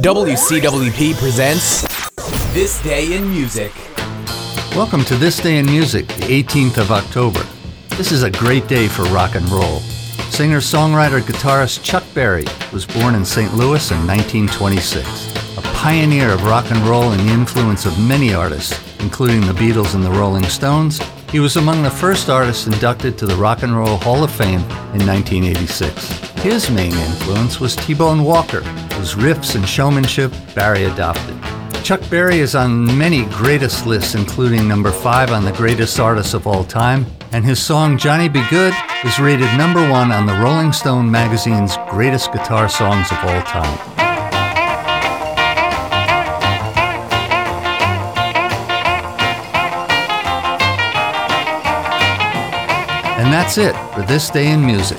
WCWP presents This Day in Music. Welcome to This Day in Music, the 18th of October. This is a great day for rock and roll. Singer, songwriter, guitarist Chuck Berry was born in St. Louis in 1926. A pioneer of rock and roll and the influence of many artists, including the Beatles and the Rolling Stones, he was among the first artists inducted to the Rock and Roll Hall of Fame in 1986. His main influence was T-Bone Walker, whose riffs and showmanship Berry adopted. Chuck Berry is on many greatest lists, including number five on the greatest artists of all time, and his song Johnny B. Goode is rated number one on the Rolling Stone magazine's greatest guitar songs of all time. And that's it for this day in music.